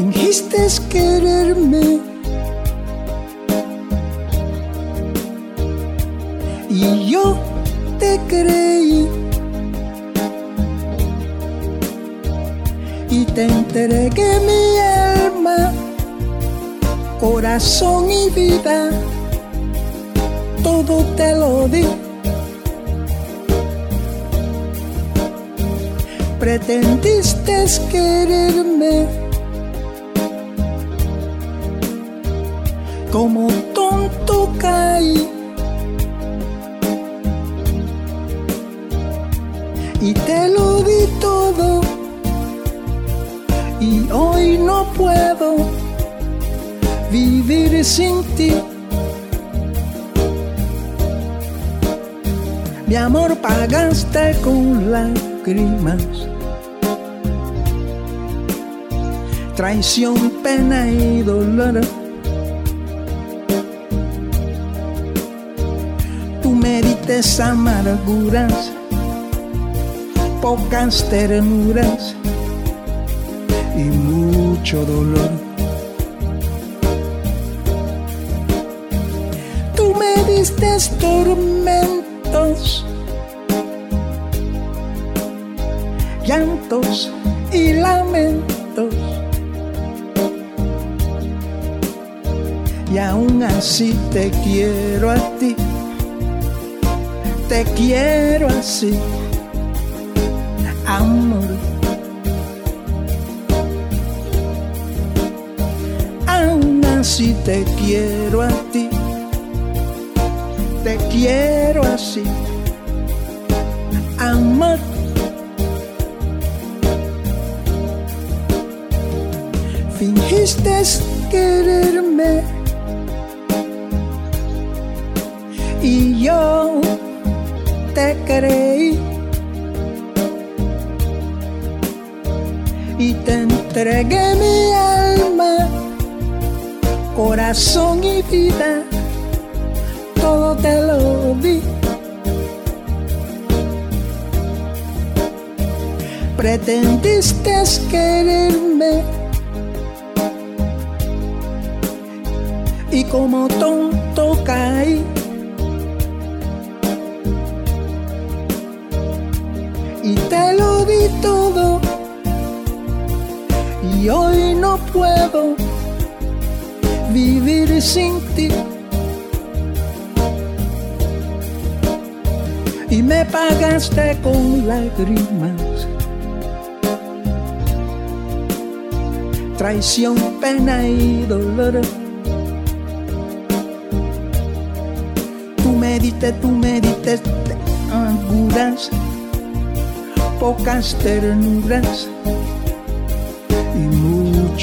Fingiste quererme. Y yo te creí. Y te entregué mi alma, corazón y vida, todo te lo di. Pretendiste quererme como tonto caí y te lo di todo y hoy no puedo vivir sin ti. Mi amor pagaste con lágrimas, traición, pena y dolor. Amarguras pocas ternuras y mucho dolor. Tú me diste tormentos, llantos y lamentos. Y aún así te quiero a ti, te quiero así amor. Aún así te quiero a ti, te quiero así, amor. Fingiste quererme y yo te creí. y te entregué mi alma, corazón y vida, todo te lo di. Pretendiste quererme y como tonto caí. Y te lo di todo y hoy no puedo vivir sin ti. Y me pagaste con lágrimas, traición, pena y dolor. Tú me diste, tú me diste anguras, pocas ternuras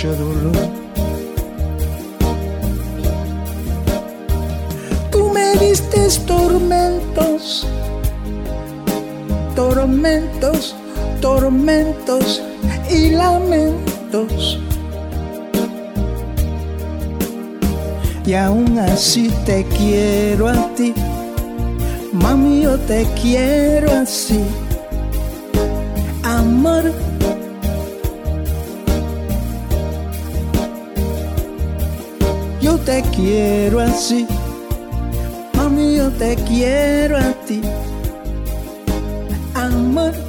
dolor. Tú me diste tormentos, tormentos, tormentos y lamentos. Y aún así te quiero a ti, mami, yo te quiero así, Yo te quiero así, mami, yo te quiero a ti, amor.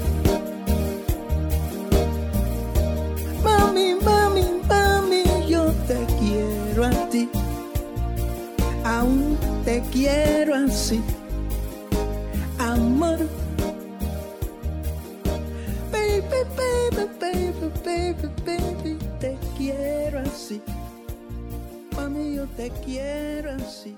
Yo te quiero así.